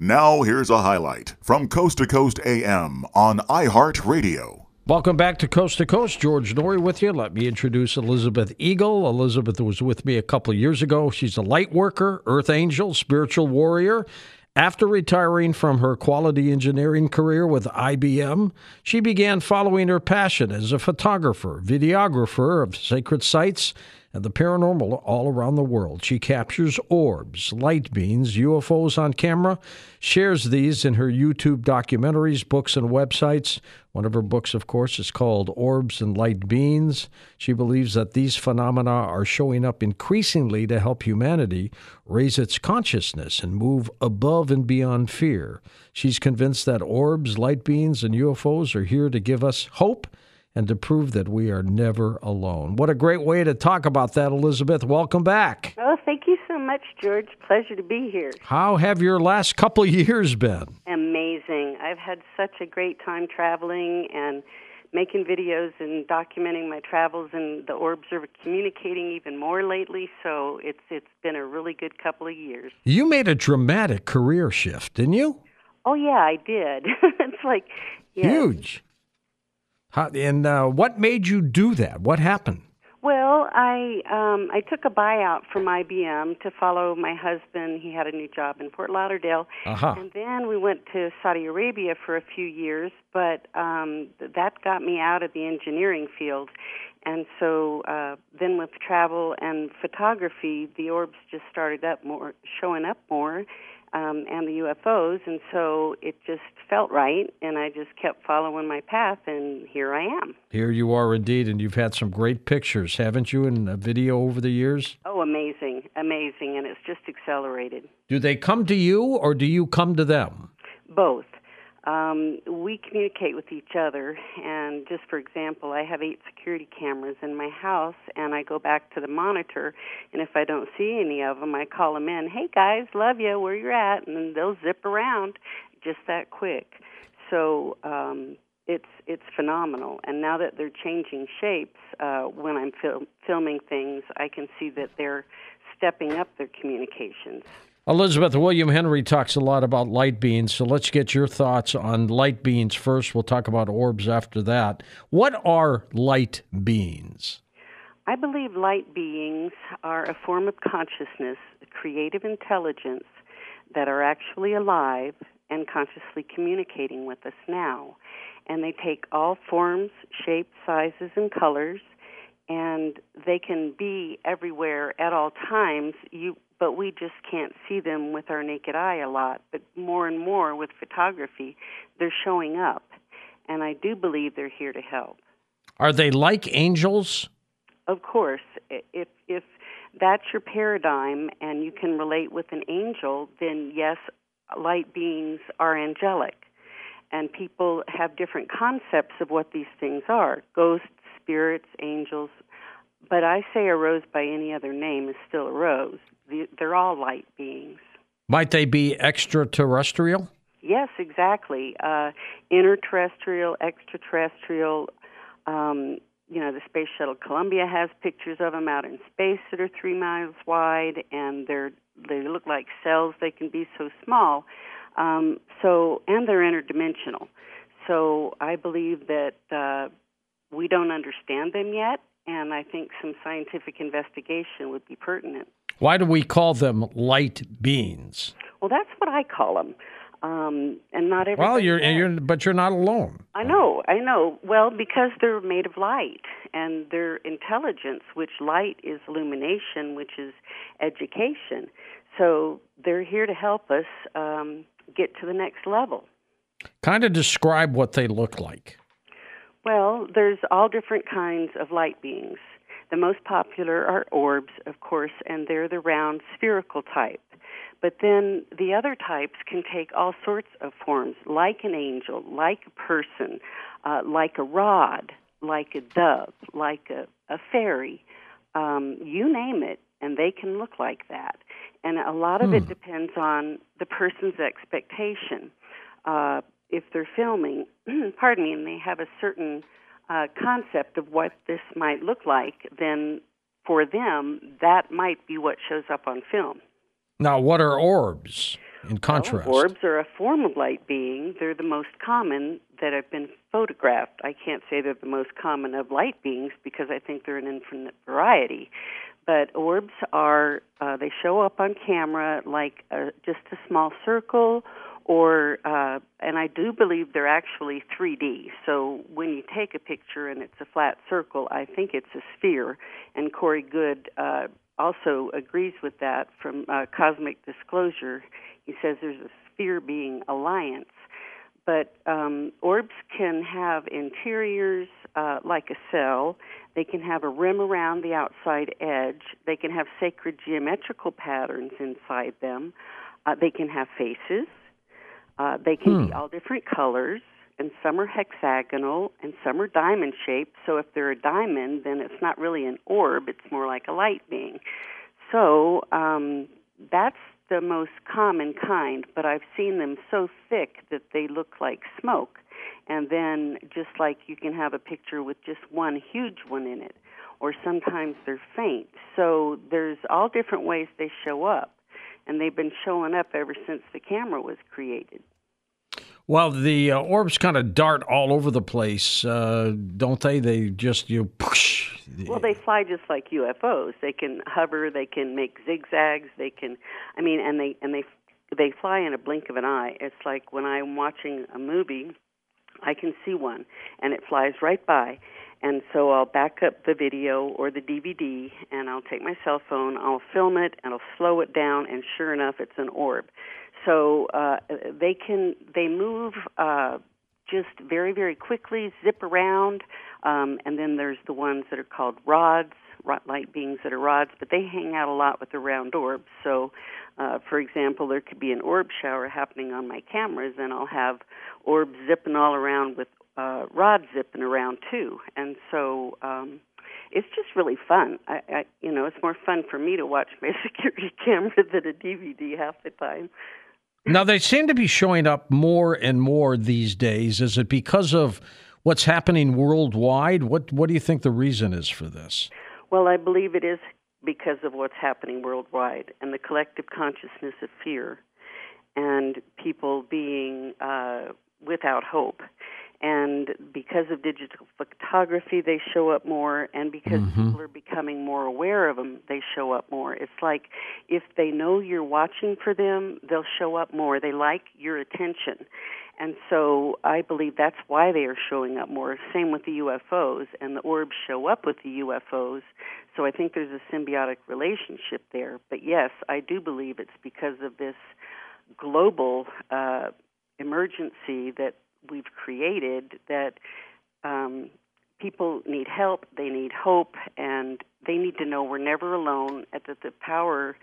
Now, here's a highlight from Coast to Coast AM on iHeartRadio. Welcome back to Coast to Coast. George Noory with you. Let me introduce Elizabeth Eagle. Elizabeth was with me a couple of years ago. She's a light worker, earth angel, spiritual warrior. After retiring from her quality engineering career with IBM, she began following her passion as a photographer, videographer of sacred sites and the paranormal all around the world. She captures orbs, light beams, UFOs on camera, shares these in her YouTube documentaries, books, and websites. One of her books, of course, is called Orbs and Light Beings. She believes that these phenomena are showing up increasingly to help humanity raise its consciousness and move above and beyond fear. She's convinced that orbs, light beings, and UFOs are here to give us hope and to prove that we are never alone. What a great way to talk about that, Elizabeth. Welcome back. Oh, thank you so much, George. Pleasure to be here. How have your last couple of years been? Amazing. I've had such a great time traveling and making videos and documenting my travels and the orbs are communicating even more lately so it's it's been a really good couple of years you made a dramatic career shift didn't you oh yeah i did it's like huge how, and uh, what made you do that? What happened? Well, I um, I took a buyout from IBM to follow my husband. He had a new job in Fort Lauderdale, uh-huh. and then we went to Saudi Arabia for a few years. But um, that got me out of the engineering field, and so uh, then with travel and photography, the orbs just started up more, showing up more, um, and the UFOs, and so it just felt right, and I just kept following my path, and here I am. Here you are indeed, and you've had some great pictures, haven't you, in a video over the years? Oh, amazing, amazing, and it's just accelerated. Do they come to you, or do you come to them? Both um, we communicate with each other. And just for example, I have eight security cameras in my house, and I go back to the monitor. And if I don't see any of them, I call them in. Hey guys, love you. Where you're at? And they'll zip around just that quick. So um, it's it's phenomenal. And now that they're changing shapes, uh, when I'm fil- filming things, I can see that they're stepping up their communications. Elizabeth William Henry talks a lot about light beings, so let's get your thoughts on light beings first. We'll talk about orbs after that. What are light beings? I believe light beings are a form of consciousness, creative intelligence that are actually alive and consciously communicating with us now. And they take all forms, shapes, sizes, and colors, and they can be everywhere at all times. You but we just can't see them with our naked eye a lot. But more and more with photography, they're showing up, and I do believe they're here to help. Are they like angels? Of course. If if that's your paradigm and you can relate with an angel, then yes, light beings are angelic. And people have different concepts of what these things are ghosts, spirits, angels. But I say a rose by any other name is still a rose they're all light beings. Might they be extraterrestrial? Yes, exactly. Uh, interterrestrial, extraterrestrial. Um, you know, the Space Shuttle Columbia has pictures of them out in space that are three miles wide, and they're they look like cells. They can be so small. Um, so, and they're interdimensional. So, I believe that uh, we don't understand them yet, and I think some scientific investigation would be pertinent. Why do we call them light beings? Well, that's what I call them. Um, and not everybody. Well, you're, you're, but you're not alone. I know, I know. Well, because they're made of light, and their intelligence, which light is illumination, which is education. So they're here to help us um, get to the next level. Kind of describe what they look like. Well, there's all different kinds of light beings. The most popular are orbs, of course, and they're the round spherical type. But then the other types can take all sorts of forms, like an angel, like a person, uh, like a rod, like a dove, like a, a fairy, um, you name it, and they can look like that. And a lot of hmm. it depends on the person's expectation. Uh, if they're filming, pardon me, and they have a certain uh, concept of what this might look like, then for them, that might be what shows up on film. Now, what are orbs? in contrast? Well, orbs are a form of light being. They're the most common that have been photographed. I can't say they're the most common of light beings because I think they're an infinite variety. But orbs are, uh, they show up on camera like a, just a small circle or uh, and I do believe they're actually 3D. So when you take a picture and it's a flat circle, I think it's a sphere. And Corey Goode uh, also agrees with that from uh, Cosmic Disclosure. He says there's a sphere being alliance. But um, orbs can have interiors uh, like a cell. They can have a rim around the outside edge. They can have sacred geometrical patterns inside them. Uh, they can have faces. Uh, they can hmm. be all different colors, and some are hexagonal, and some are diamond shaped. So if they're a diamond, then it's not really an orb; it's more like a light being. So um, that's the most common kind, but I've seen them so thick that they look like smoke. And then, just like you can have a picture with just one huge one in it, or sometimes they're faint. So there's all different ways they show up and they've been showing up ever since the camera was created. Well, the uh, orbs kind of dart all over the place, uh, don't they? They just you. Push. Well, they fly just like UFOs. They can hover. They can make zigzags. They can, I mean, and they and they they fly in a blink of an eye. It's like when I'm watching a movie, I can see one, and it flies right by, and so I'll back up the video or the DVD and I'll take my cell phone, I'll film it, and I'll slow it down, and sure enough, it's an orb. So uh, they can they move uh, just very very quickly, zip around, um, and then there's the ones that are called rods, light beings that are rods, but they hang out a lot with the round orbs. So, uh, for example, there could be an orb shower happening on my cameras, and I'll have orbs zipping all around with uh, rod zipping around too, and so um, it's just really fun. I, I, you know, it's more fun for me to watch my security camera than a DVD half the time. Now they seem to be showing up more and more these days. Is it because of what's happening worldwide? What What do you think the reason is for this? Well, I believe it is because of what's happening worldwide and the collective consciousness of fear and people being uh, without hope and because of digital photography they show up more. And because mm-hmm. people are becoming more aware of them they show up more. It's like if they know you're watching for them they'll show up more. They like your attention. And so i believe that's why they are showing up more. Same with the ufos and the orbs show up with the ufos so i think there's a symbiotic relationship there. But yes i do believe it's because of this global uh emergency that we've created that um, people need help, they need hope, and they need to know we're never alone, and that the power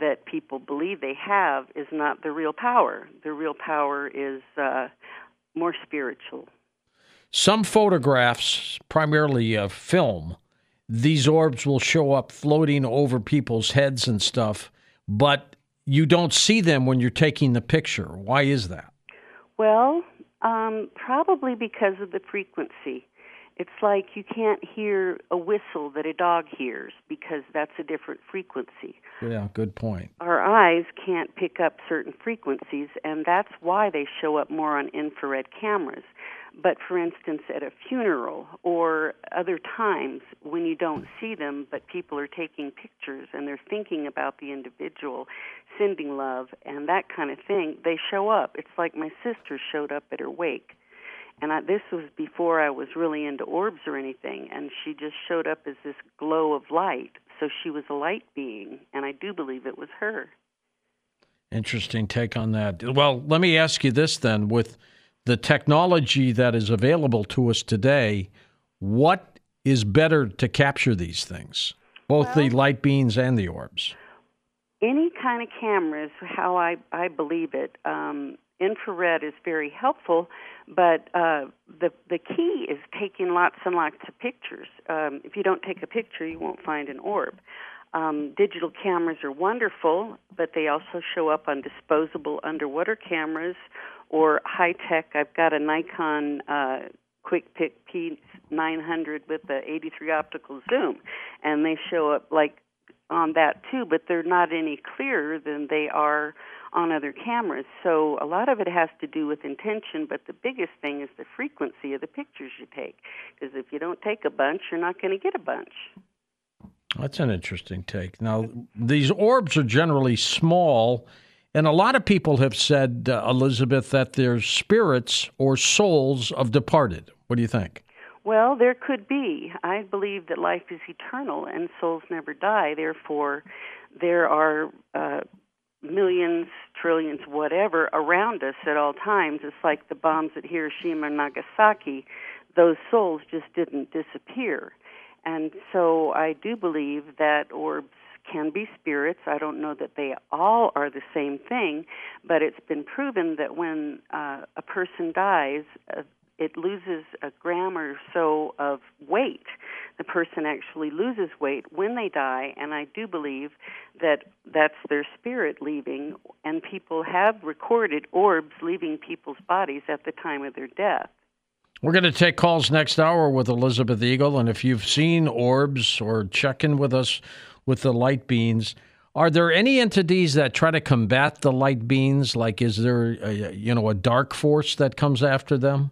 that people believe they have is not the real power. The real power is uh, more spiritual. Some photographs, primarily of film, these orbs will show up floating over people's heads and stuff, but you don't see them when you're taking the picture. Why is that? Well, um, probably because of the frequency. It's like you can't hear a whistle that a dog hears because that's a different frequency. Yeah, good point. Our eyes can't pick up certain frequencies, and that's why they show up more on infrared cameras. But for instance, at a funeral or other times when you don't see them, but people are taking pictures and they're thinking about the individual, sending love and that kind of thing, they show up. It's like my sister showed up at her wake. And I, this was before I was really into orbs or anything, and she just showed up as this glow of light. So she was a light being, and I do believe it was her. Interesting take on that. Well, let me ask you this then with the technology that is available to us today, what is better to capture these things, both well, the light beams and the orbs? Any kind of cameras, how I, I believe it. Um, infrared is very helpful, but uh, the the key is taking lots and lots of pictures. Um, if you don't take a picture, you won't find an orb. Um, digital cameras are wonderful, but they also show up on disposable underwater cameras or high tech. I've got a Nikon uh, Coolpix P900 with the 83 optical zoom, and they show up like on that too, but they're not any clearer than they are on other cameras. So a lot of it has to do with intention, but the biggest thing is the frequency of the pictures you take. Because if you don't take a bunch, you're not going to get a bunch. That's an interesting take. Now, these orbs are generally small, and a lot of people have said, uh, Elizabeth, that they're spirits or souls of departed. What do you think? Well, there could be. I believe that life is eternal and souls never die. Therefore, there are uh, millions, trillions, whatever around us at all times. It's like the bombs at Hiroshima and Nagasaki. Those souls just didn't disappear. And so I do believe that orbs can be spirits. I don't know that they all are the same thing, but it's been proven that when uh, a person dies, uh, it loses a gram or so of weight. The person actually loses weight when they die, and I do believe that that's their spirit leaving. And people have recorded orbs leaving people's bodies at the time of their death. We're going to take calls next hour with Elizabeth Eagle, and if you've seen orbs or check in with us with the light beings. Are there any entities that try to combat the light beings? Like, is there, a, you know, a dark force that comes after them?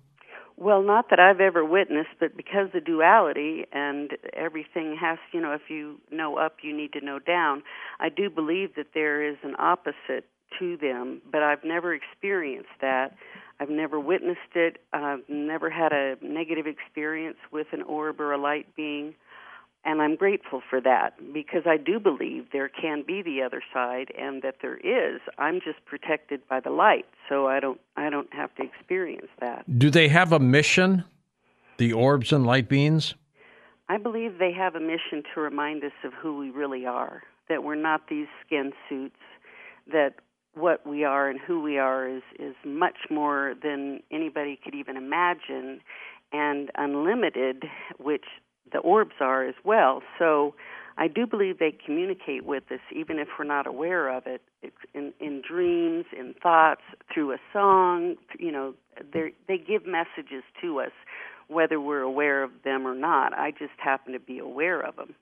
Well, not that I've ever witnessed, but because the duality and everything has, you know, if you know up, you need to know down. I do believe that there is an opposite to them, but I've never experienced that. I've never witnessed it. I've never had a negative experience with an orb or a light being and I'm grateful for that because I do believe there can be the other side and that there is. I'm just protected by the light, so I don't I don't have to experience that. Do they have a mission? The orbs and light beings? I believe they have a mission to remind us of who we really are, that we're not these skin suits, that what we are and who we are is is much more than anybody could even imagine and unlimited, which the orbs are as well. So I do believe they communicate with us even if we're not aware of it. In, in dreams, in thoughts, through a song. You know, they give messages to us whether we're aware of them or not. I just happen to be aware of them.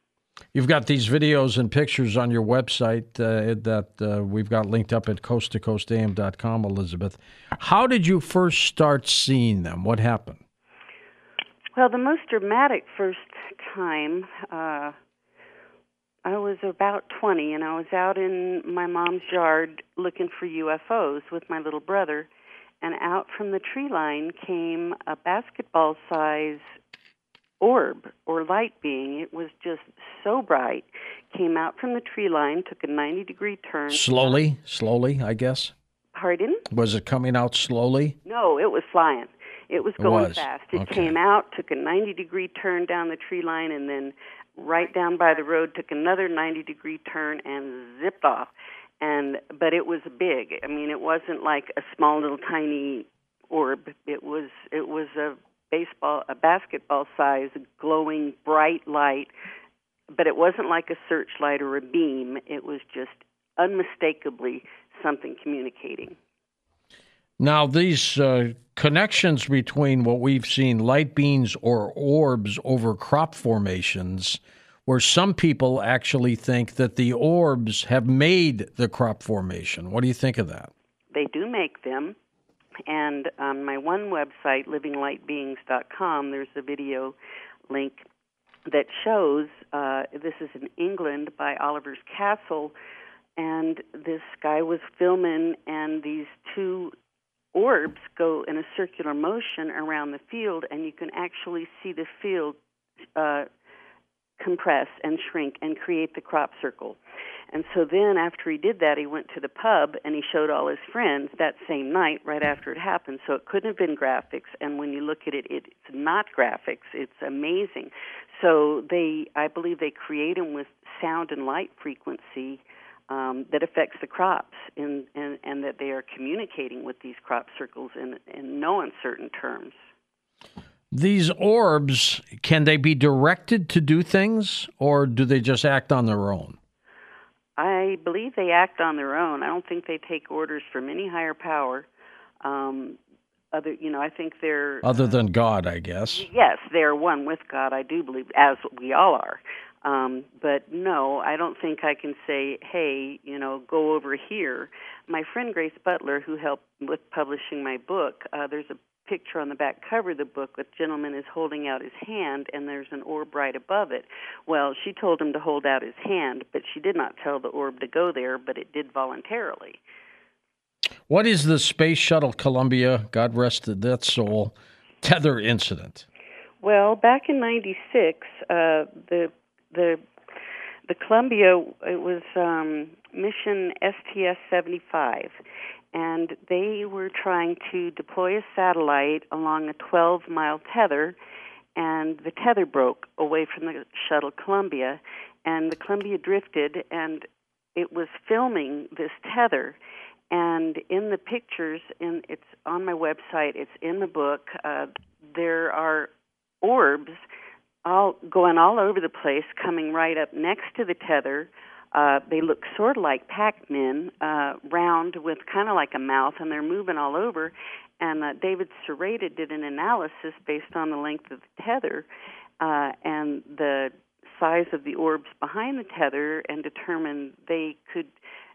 You've got these videos and pictures on your website uh, that uh, we've got linked up at coasttocoastam.com, Elizabeth. How did you first start seeing them? What happened? Well, the most dramatic first time, uh, I was about 20 and I was out in my mom's yard looking for UFOs with my little brother. And out from the tree line came a basketball size orb or light being. It was just so bright. Came out from the tree line, took a 90 degree turn. Slowly, slowly, I guess. Pardon? Was it coming out slowly? No, it was flying. It was going it was. fast. It okay. came out, took a 90 degree turn down the tree line, and then right down by the road took another 90 degree turn and zipped off. And but it was big. I mean, it wasn't like a small little tiny orb. It was it was a baseball a basketball size glowing bright light but it wasn't like a searchlight or a beam it was just unmistakably something communicating now, these uh, connections between what we've seen light beams or orbs over crop formations, where some people actually think that the orbs have made the crop formation. What do you think of that? They do make them. And on my one website, livinglightbeings.com, there's a video link that shows uh, this is in England by Oliver's Castle. And this guy was filming, and these two orbs go in a circular motion around the field, and you can actually see the field uh, compress and shrink and create the crop circle. And so then, after he did that, he went to the pub and he showed all his friends that same night, right after it happened. So it couldn't have been graphics. And when you look at it, it's not graphics. It's amazing. So they, I believe, they create them with sound and light frequency um, that affects the crops and, and, and that they are communicating with these crop circles in, in no uncertain terms. These orbs, can they be directed to do things or do they just act on their own? I believe they act on their own. I don't think they take orders from any higher power. Um, other, you know, I think they're other than God, I guess. Yes, they are one with God. I do believe, as we all are. Um, but no, I don't think I can say, hey, you know, go over here. My friend Grace Butler, who helped with publishing my book, uh, there's a picture on the back cover of the book. The gentleman is holding out his hand and there's an orb right above it. Well she told him to hold out his hand but she did not tell the orb to go there but it did voluntarily. What is the space shuttle columbia? God rest that soul. Tether incident. Well back in 96 uh, the the the Columbia it was um, mission STS 75 and they were trying to deploy a satellite along a 12 mile tether and the tether broke away from the shuttle Columbia and the Columbia drifted and it was filming this tether. And in the pictures in it's on my website it's in the book uh, there are orbs all going all over the place, coming right up next to the tether. Uh, they look sort of like Pac-Men, uh, round with kind of like a mouth, and they're moving all over. And uh, David Sereda did an analysis based on the length of the tether uh, and the size of the orbs behind the tether, and determined they could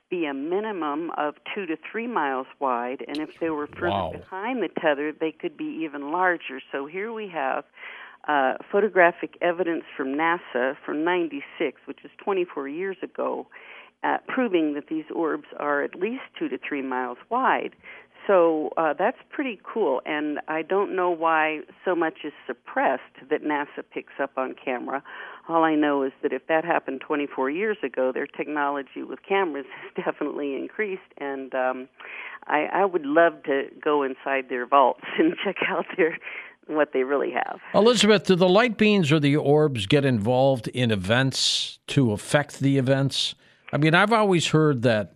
be a minimum of two to three miles wide, and if they were further wow. behind the tether, they could be even larger. So here we have uh, photographic evidence from NASA from 96, which is 24 years ago, uh, proving that these orbs are at least two to three miles wide. So uh, that's pretty cool, and I don't know why so much is suppressed that NASA picks up on camera. All I know is that if that happened 24 years ago, their technology with cameras has definitely increased, and um, I, I would love to go inside their vaults and check out their what they really have. Elizabeth, do the light beams or the orbs get involved in events to affect the events? I mean, I've always heard that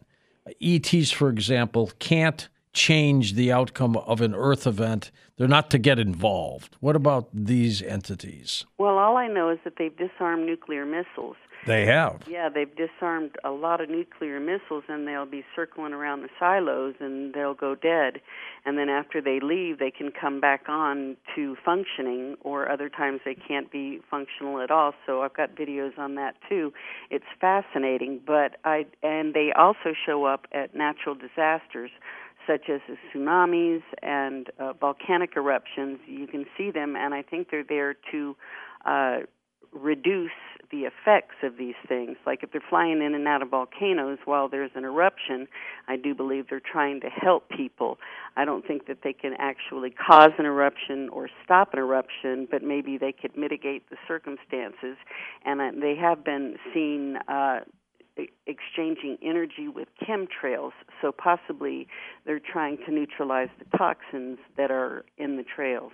ETs, for example, can't change the outcome of an Earth event. They're not to get involved. What about these entities? Well, all I know is that they've disarmed nuclear missiles. They have. Yeah, they've disarmed a lot of nuclear missiles, and they'll be circling around the silos, and they'll go dead. And then after they leave, they can come back on to functioning, or other times they can't be functional at all. So I've got videos on that too. It's fascinating, but I and they also show up at natural disasters such as tsunamis and uh, volcanic eruptions. You can see them, and I think they're there to uh, reduce the effects of these things. Like if they're flying in and out of volcanoes while there's an eruption, I do believe they're trying to help people. I don't think that they can actually cause an eruption or stop an eruption, but maybe they could mitigate the circumstances. And uh, they have been seen. Uh, exchanging energy with chemtrails, so possibly they're trying to neutralize the toxins that are in the trails.